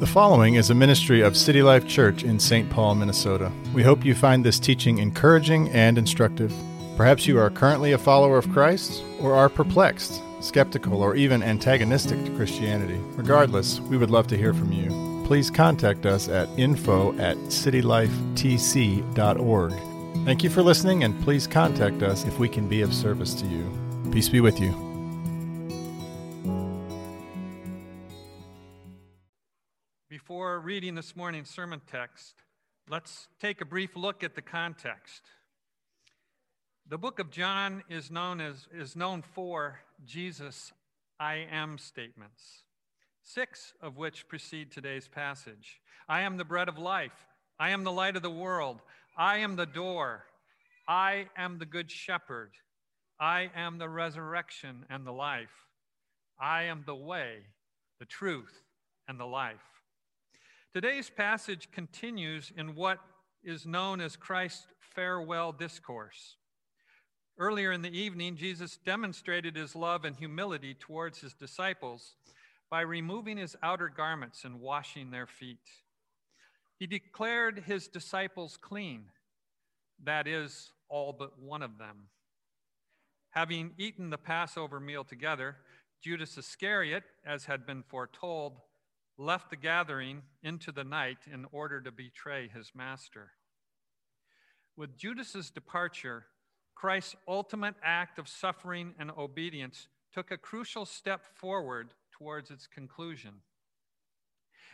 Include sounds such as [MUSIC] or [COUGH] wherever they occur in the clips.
The following is a ministry of City Life Church in St. Paul, Minnesota. We hope you find this teaching encouraging and instructive. Perhaps you are currently a follower of Christ or are perplexed, skeptical, or even antagonistic to Christianity. Regardless, we would love to hear from you. Please contact us at info at citylifetc.org. Thank you for listening, and please contact us if we can be of service to you. Peace be with you. Reading this morning's sermon text, let's take a brief look at the context. The book of John is known as is known for Jesus I am statements. 6 of which precede today's passage. I am the bread of life. I am the light of the world. I am the door. I am the good shepherd. I am the resurrection and the life. I am the way, the truth, and the life. Today's passage continues in what is known as Christ's farewell discourse. Earlier in the evening, Jesus demonstrated his love and humility towards his disciples by removing his outer garments and washing their feet. He declared his disciples clean, that is, all but one of them. Having eaten the Passover meal together, Judas Iscariot, as had been foretold, left the gathering into the night in order to betray his master. With Judas's departure, Christ's ultimate act of suffering and obedience took a crucial step forward towards its conclusion.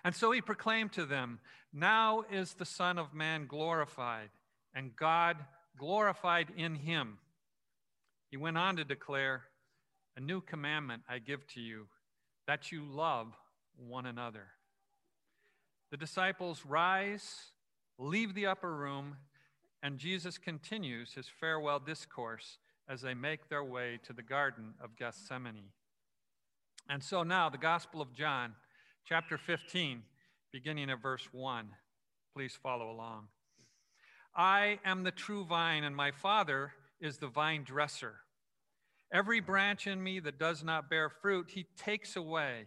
And so he proclaimed to them, Now is the Son of Man glorified, and God glorified in him. He went on to declare, A new commandment I give to you, that you love one another. The disciples rise, leave the upper room, and Jesus continues his farewell discourse as they make their way to the Garden of Gethsemane. And so now, the Gospel of John, chapter 15, beginning at verse 1. Please follow along. I am the true vine, and my Father is the vine dresser. Every branch in me that does not bear fruit, he takes away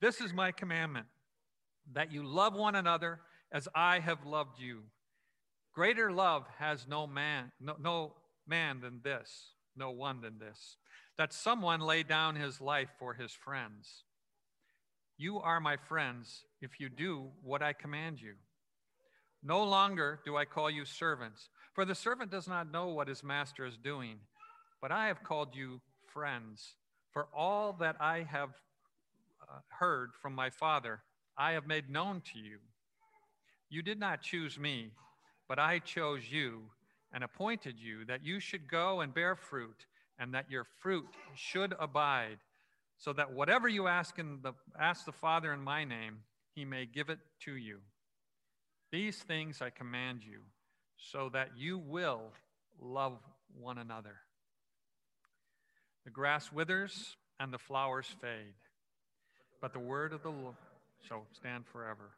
This is my commandment that you love one another as I have loved you. Greater love has no man, no, no man than this, no one than this, that someone lay down his life for his friends. You are my friends if you do what I command you. No longer do I call you servants, for the servant does not know what his master is doing, but I have called you friends, for all that I have Uh, heard from my Father, I have made known to you. You did not choose me, but I chose you and appointed you that you should go and bear fruit, and that your fruit should abide, so that whatever you ask in the ask the Father in my name, he may give it to you. These things I command you, so that you will love one another. The grass withers and the flowers fade but the word of the Lord shall stand forever.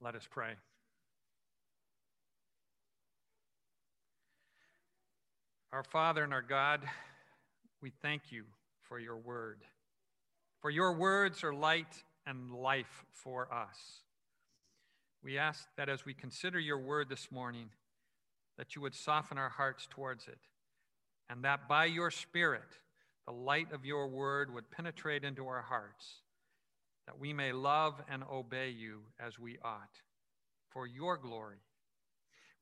Let us pray. Our Father and our God, we thank you for your word. For your words are light and life for us. We ask that as we consider your word this morning, that you would soften our hearts towards it, and that by your Spirit, the light of your word would penetrate into our hearts, that we may love and obey you as we ought, for your glory.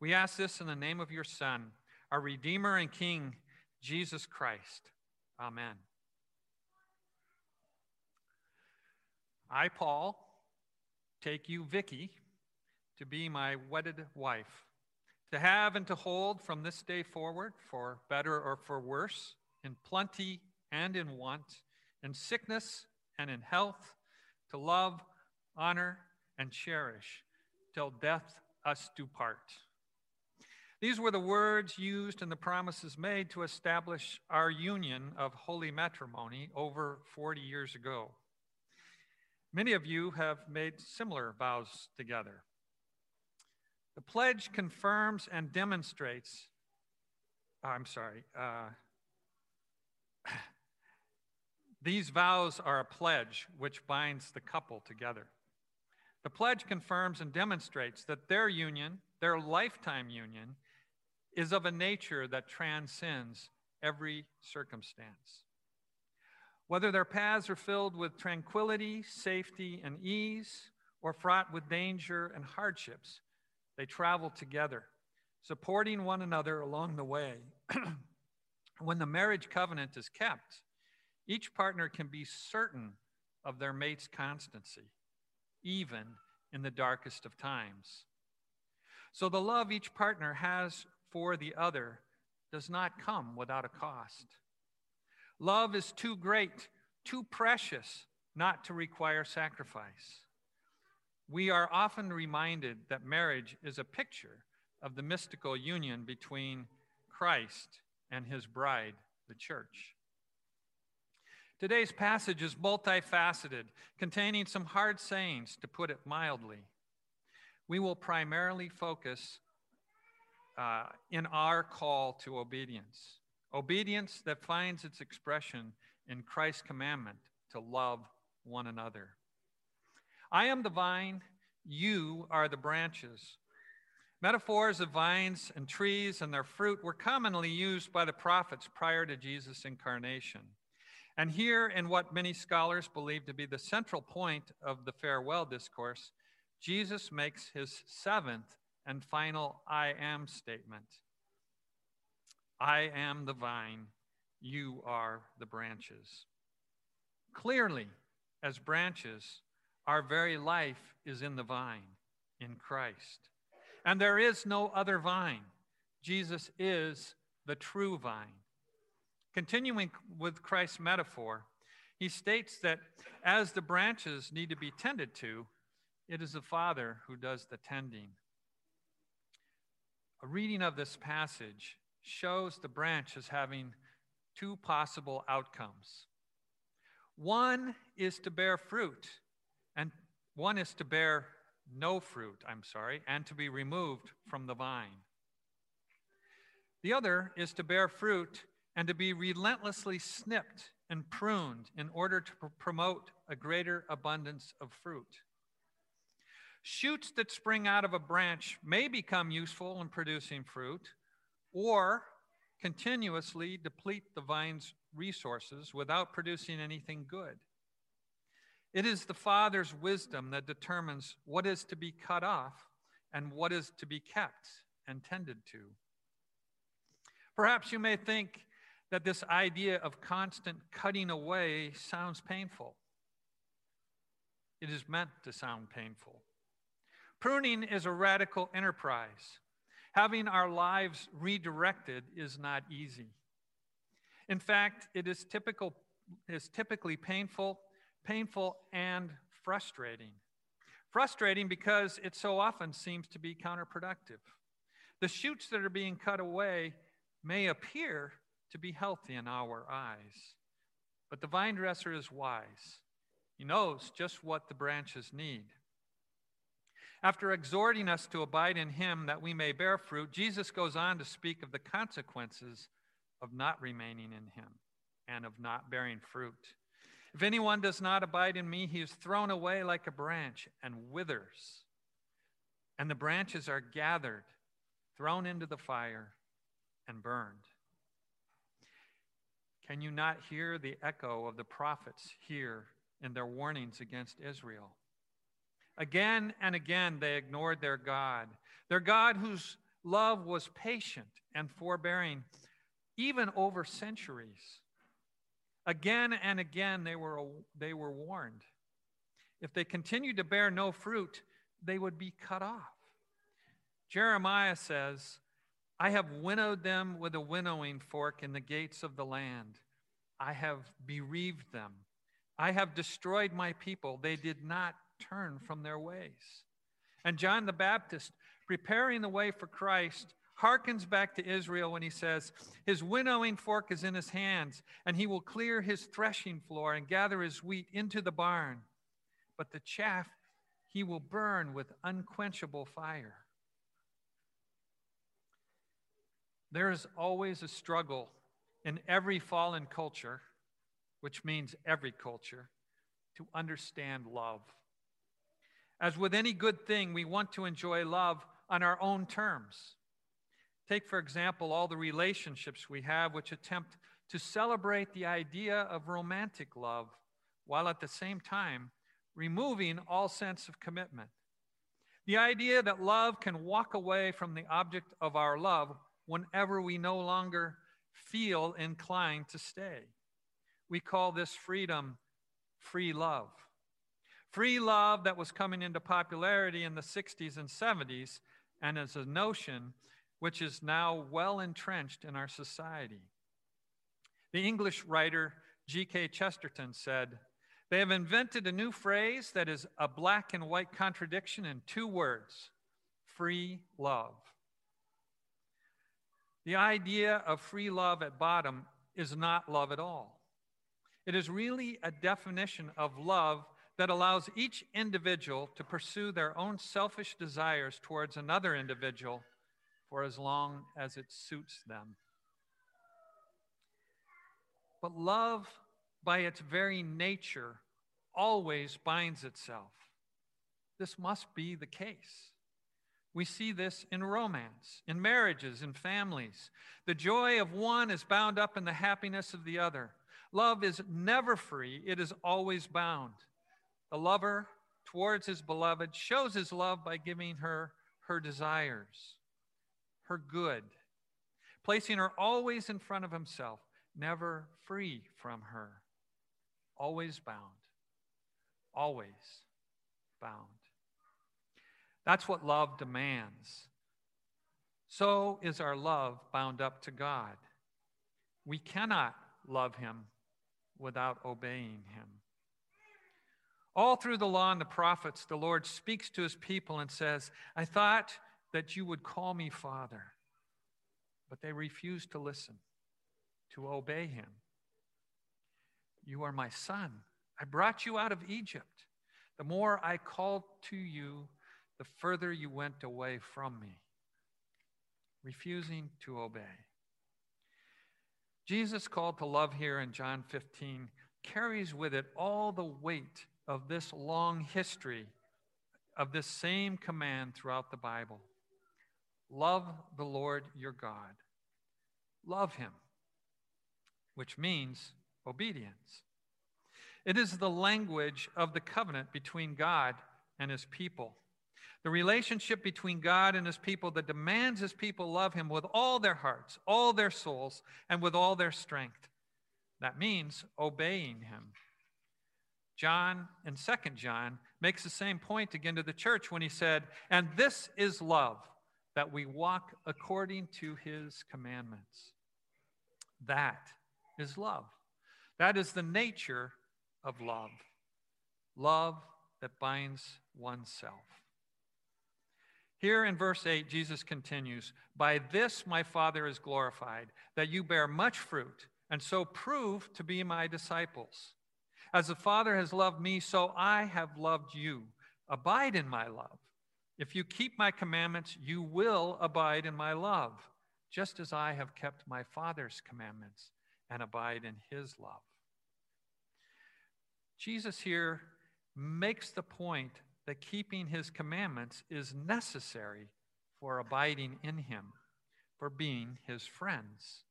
We ask this in the name of your Son our Redeemer and King, Jesus Christ. Amen. I, Paul, take you, Vicky, to be my wedded wife, to have and to hold from this day forward, for better or for worse, in plenty and in want, in sickness and in health, to love, honor, and cherish, till death us do part. These were the words used and the promises made to establish our union of holy matrimony over 40 years ago. Many of you have made similar vows together. The pledge confirms and demonstrates, I'm sorry, uh, these vows are a pledge which binds the couple together. The pledge confirms and demonstrates that their union, their lifetime union, is of a nature that transcends every circumstance. Whether their paths are filled with tranquility, safety, and ease, or fraught with danger and hardships, they travel together, supporting one another along the way. [CLEARS THROAT] when the marriage covenant is kept, each partner can be certain of their mate's constancy, even in the darkest of times. So the love each partner has for the other does not come without a cost. Love is too great, too precious not to require sacrifice. We are often reminded that marriage is a picture of the mystical union between Christ and his bride, the church. Today's passage is multifaceted, containing some hard sayings, to put it mildly. We will primarily focus uh, in our call to obedience. Obedience that finds its expression in Christ's commandment to love one another. I am the vine, you are the branches. Metaphors of vines and trees and their fruit were commonly used by the prophets prior to Jesus' incarnation. And here, in what many scholars believe to be the central point of the farewell discourse, Jesus makes his seventh and final I am statement I am the vine, you are the branches. Clearly, as branches, our very life is in the vine, in Christ. And there is no other vine. Jesus is the true vine. Continuing with Christ's metaphor, he states that as the branches need to be tended to, it is the Father who does the tending. A reading of this passage shows the branch as having two possible outcomes. One is to bear fruit, and one is to bear no fruit, I'm sorry, and to be removed from the vine. The other is to bear fruit and to be relentlessly snipped and pruned in order to pr- promote a greater abundance of fruit. Shoots that spring out of a branch may become useful in producing fruit or continuously deplete the vine's resources without producing anything good. It is the Father's wisdom that determines what is to be cut off and what is to be kept and tended to. Perhaps you may think that this idea of constant cutting away sounds painful. It is meant to sound painful. Pruning is a radical enterprise. Having our lives redirected is not easy. In fact, it is, typical, is typically painful, painful and frustrating. Frustrating because it so often seems to be counterproductive. The shoots that are being cut away may appear to be healthy in our eyes, but the vine dresser is wise. He knows just what the branches need. After exhorting us to abide in him that we may bear fruit, Jesus goes on to speak of the consequences of not remaining in him and of not bearing fruit. If anyone does not abide in me, he is thrown away like a branch and withers. And the branches are gathered, thrown into the fire, and burned. Can you not hear the echo of the prophets here in their warnings against Israel? Again and again, they ignored their God, their God whose love was patient and forbearing, even over centuries. Again and again, they were, they were warned. If they continued to bear no fruit, they would be cut off. Jeremiah says, I have winnowed them with a winnowing fork in the gates of the land. I have bereaved them. I have destroyed my people. They did not turn from their ways. And John the Baptist, preparing the way for Christ, harkens back to Israel when he says, His winnowing fork is in his hands, and he will clear his threshing floor and gather his wheat into the barn. But the chaff he will burn with unquenchable fire. There is always a struggle in every fallen culture, which means every culture, to understand love. As with any good thing, we want to enjoy love on our own terms. Take, for example, all the relationships we have which attempt to celebrate the idea of romantic love while at the same time removing all sense of commitment. The idea that love can walk away from the object of our love whenever we no longer feel inclined to stay. We call this freedom free love. Free love that was coming into popularity in the 60s and 70s and as a notion which is now well entrenched in our society. The English writer G.K. Chesterton said, They have invented a new phrase that is a black and white contradiction in two words free love. The idea of free love at bottom is not love at all. It is really a definition of love that allows each individual to pursue their own selfish desires towards another individual for as long as it suits them. But love, by its very nature, always binds itself. This must be the case. We see this in romance, in marriages, in families. The joy of one is bound up in the happiness of the other. Love is never free, it is always bound. The lover towards his beloved shows his love by giving her her desires her good, placing her always in front of himself, never free from her, always bound, always bound. That's what love demands. So is our love bound up to God. We cannot love him without obeying him. All through the law and the prophets, the Lord speaks to his people and says, I thought that you would call me Father. But they refused to listen, to obey him. You are my son. I brought you out of Egypt. The more I called to you, the further you went away from me, refusing to obey. Jesus' call to love here in John 15 carries with it all the weight of this long history of this same command throughout the Bible. Love the Lord your God. Love him, which means obedience. It is the language of the covenant between God and his people. The relationship between God and his people that demands his people love him with all their hearts, all their souls, and with all their strength. That means obeying him. John in 2 John makes the same point again to the church when he said, And this is love that we walk according to his commandments. That is love. That is the nature of love. Love that binds oneself. Here in verse 8, Jesus continues By this my Father is glorified, that you bear much fruit, and so prove to be my disciples. As the Father has loved me, so I have loved you. Abide in my love. If you keep my commandments, you will abide in my love, just as I have kept my Father's commandments and abide in his love. Jesus here makes the point that keeping his commandments is necessary for abiding in him, for being his friends.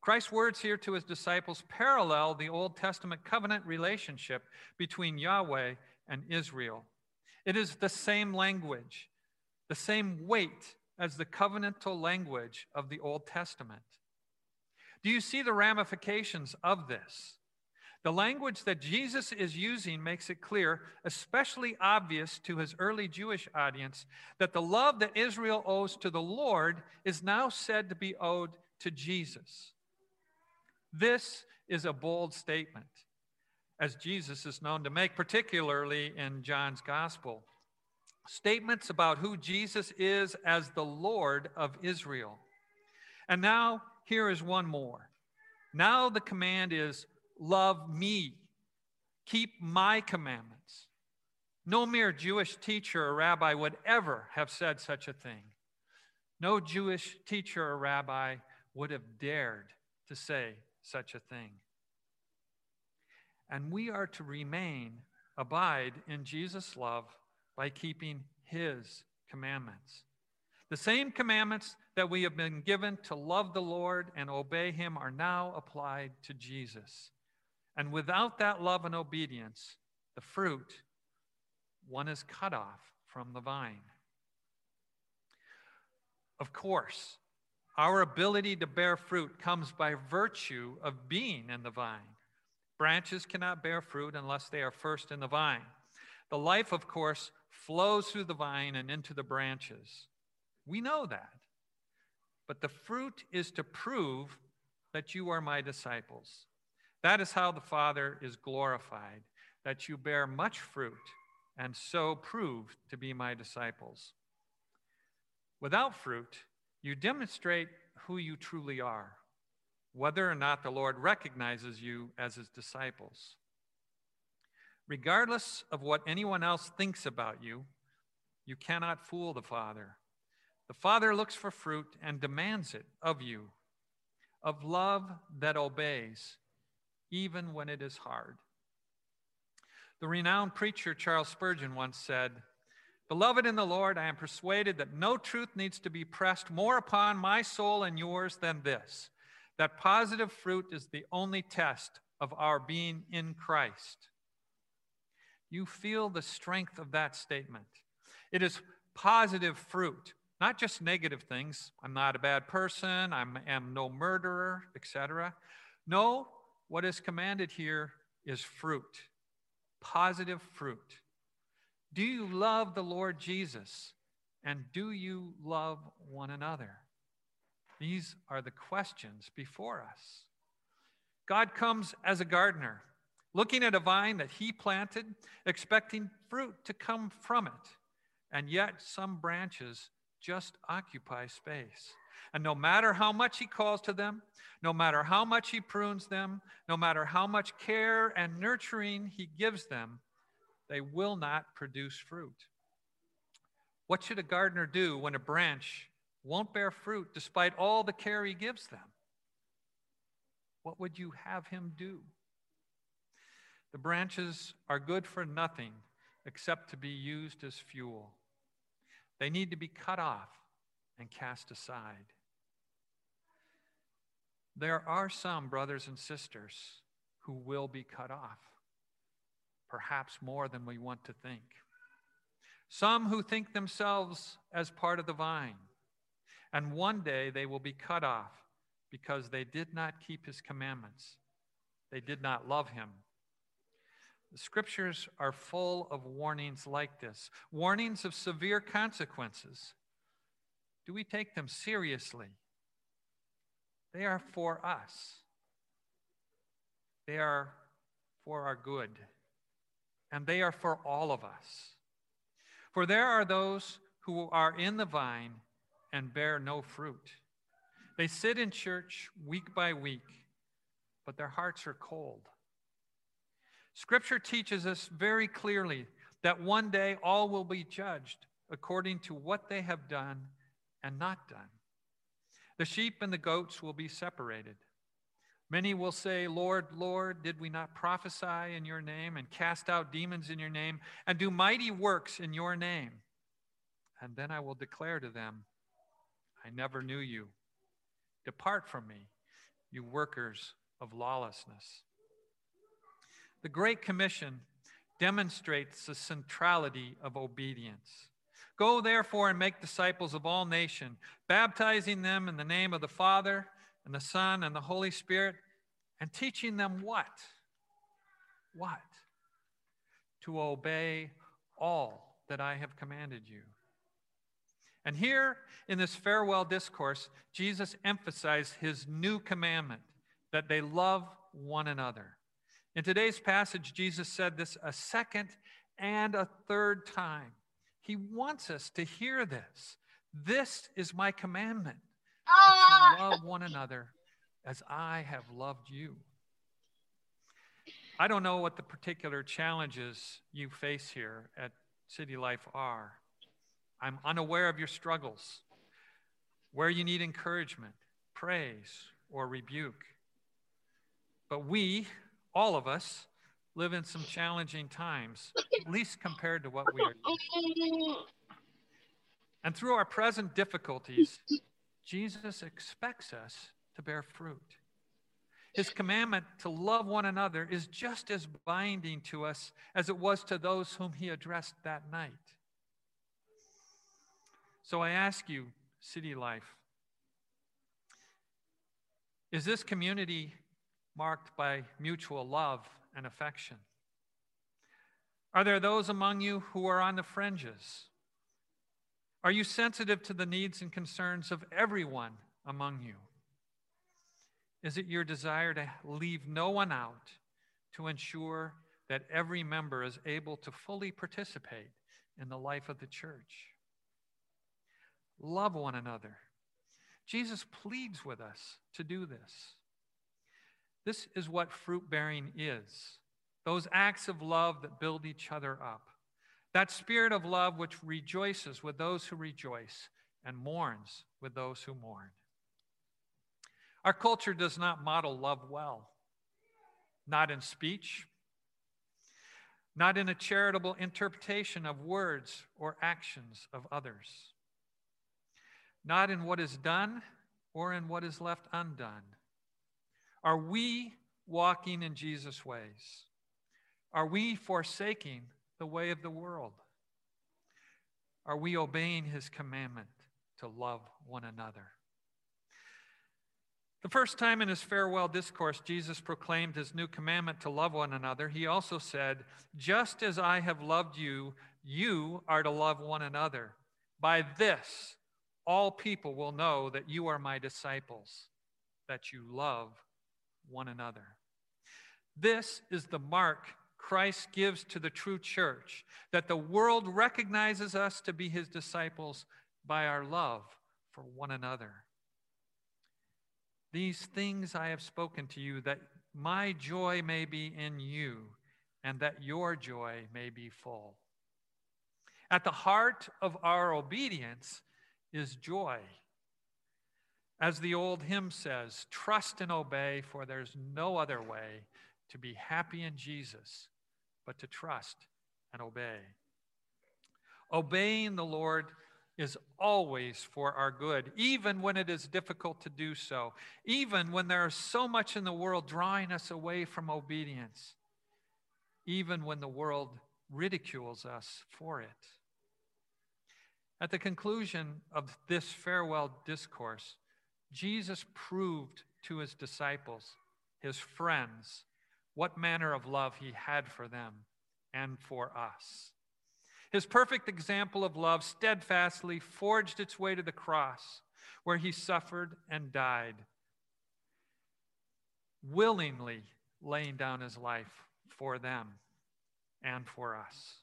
Christ's words here to his disciples parallel the Old Testament covenant relationship between Yahweh and Israel. It is the same language, the same weight as the covenantal language of the Old Testament. Do you see the ramifications of this? The language that Jesus is using makes it clear, especially obvious to his early Jewish audience, that the love that Israel owes to the Lord is now said to be owed to Jesus. This is a bold statement, as Jesus is known to make, particularly in John's gospel statements about who Jesus is as the Lord of Israel. And now, here is one more. Now, the command is love me, keep my commandments. No mere Jewish teacher or rabbi would ever have said such a thing. No Jewish teacher or rabbi would have dared to say such a thing. And we are to remain, abide in Jesus' love by keeping his commandments. The same commandments that we have been given to love the Lord and obey him are now applied to Jesus. And without that love and obedience, the fruit, one is cut off from the vine. Of course, our ability to bear fruit comes by virtue of being in the vine. Branches cannot bear fruit unless they are first in the vine. The life, of course, flows through the vine and into the branches. We know that. But the fruit is to prove that you are my disciples. That is how the Father is glorified, that you bear much fruit and so prove to be my disciples. Without fruit, you demonstrate who you truly are, whether or not the Lord recognizes you as his disciples. Regardless of what anyone else thinks about you, you cannot fool the Father. The Father looks for fruit and demands it of you, of love that obeys, even when it is hard. The renowned preacher Charles Spurgeon once said, Beloved in the Lord, I am persuaded that no truth needs to be pressed more upon my soul and yours than this that positive fruit is the only test of our being in Christ you feel the strength of that statement. It is positive fruit, not just negative things. I'm not a bad person, I am no murderer, etc. No, what is commanded here is fruit, positive fruit. Do you love the Lord Jesus? And do you love one another? These are the questions before us. God comes as a gardener looking at a vine that he planted, expecting fruit to come from it. And yet, some branches just occupy space. And no matter how much he calls to them, no matter how much he prunes them, no matter how much care and nurturing he gives them, they will not produce fruit. What should a gardener do when a branch won't bear fruit despite all the care he gives them? What would you have him do? The branches are good for nothing except to be used as fuel. They need to be cut off and cast aside. There are some brothers and sisters who will be cut off, perhaps more than we want to think. Some who think themselves as part of the vine, and one day they will be cut off because they did not keep his commandments. They did not love him the scriptures are full of warnings like this warnings of severe consequences. Do we take them seriously? They are for us, they are for our good, and they are for all of us. For there are those who are in the vine and bear no fruit. They sit in church week by week, but their hearts are cold. Scripture teaches us very clearly that one day all will be judged according to what they have done and not done. The sheep and the goats will be separated. Many will say, Lord, Lord, did we not prophesy in your name and cast out demons in your name and do mighty works in your name? And then I will declare to them, I never knew you. Depart from me, you workers of lawlessness. The Great Commission demonstrates the centrality of obedience. Go therefore and make disciples of all nations, baptizing them in the name of the Father and the Son and the Holy Spirit, and teaching them what? What? To obey all that I have commanded you. And here in this farewell discourse, Jesus emphasized his new commandment that they love one another. In today's passage, Jesus said this a second and a third time. He wants us to hear this. This is my commandment that you ah! love one another as I have loved you. I don't know what the particular challenges you face here at City Life are. I'm unaware of your struggles, where you need encouragement, praise, or rebuke. But we, all of us, live in some challenging times, at least compared to what we are. And through our present difficulties, Jesus expects us to bear fruit. His commandment to love one another is just as binding to us as it was to those whom he addressed that night. So I ask you, City Life, is this community marked by mutual love and affection? Are there those among you who are on the fringes? Are you sensitive to the needs and concerns of everyone among you? Is it your desire to leave no one out to ensure that every member is able to fully participate in the life of the church? Love one another. Jesus pleads with us to do this. This is what fruit bearing is those acts of love that build each other up. That spirit of love which rejoices with those who rejoice and mourns with those who mourn. Our culture does not model love well, not in speech, not in a charitable interpretation of words or actions of others, not in what is done or in what is left undone. Are we walking in Jesus' ways? Are we forsaking the way of the world? Are we obeying his commandment to love one another? The first time in his farewell discourse, Jesus proclaimed his new commandment to love one another. He also said, Just as I have loved you, you are to love one another. By this, all people will know that you are my disciples, that you love one another. This is the mark Christ gives to the true church, that the world recognizes us to be his disciples by our love for one another. These things I have spoken to you, that my joy may be in you, and that your joy may be full. At the heart of our obedience is joy. As the old hymn says, trust and obey, for there's no other way to be happy in Jesus but to trust and obey. Obeying the Lord is always for our good, even when it is difficult to do so, even when there is so much in the world drawing us away from obedience, even when the world ridicules us for it. At the conclusion of this farewell discourse, Jesus proved to his disciples, his friends, what manner of love he had for them and for us. His perfect example of love steadfastly forged its way to the cross, where he suffered and died, willingly laying down his life for them and for us.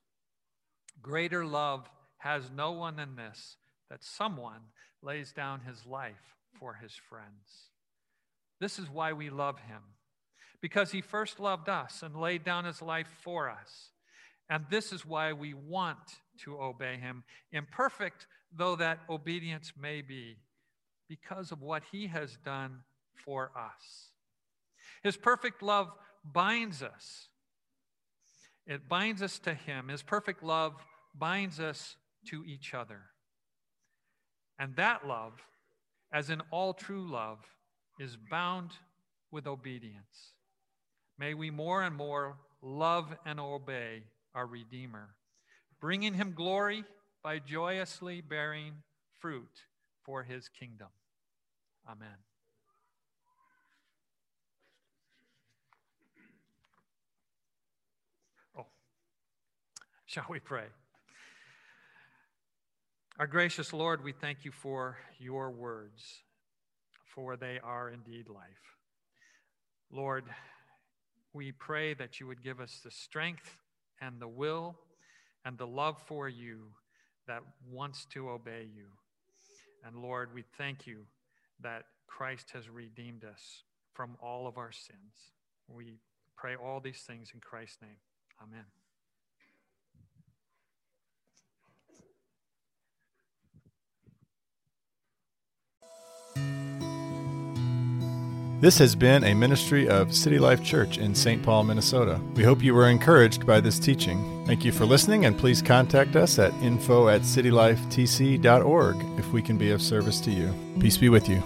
Greater love has no one than this, that someone lays down his life for his friends. This is why we love him because he first loved us and laid down his life for us. And this is why we want to obey him, imperfect though that obedience may be, because of what he has done for us. His perfect love binds us. It binds us to him. His perfect love binds us to each other. And that love, as in all true love, is bound with obedience. May we more and more love and obey our Redeemer, bringing him glory by joyously bearing fruit for his kingdom. Amen. Oh, shall we pray? Our gracious Lord, we thank you for your words, for they are indeed life. Lord, we pray that you would give us the strength and the will and the love for you that wants to obey you. And Lord, we thank you that Christ has redeemed us from all of our sins. We pray all these things in Christ's name. Amen. This has been a ministry of City Life Church in St. Paul, Minnesota. We hope you were encouraged by this teaching. Thank you for listening, and please contact us at info at citylifetc.org if we can be of service to you. Peace be with you.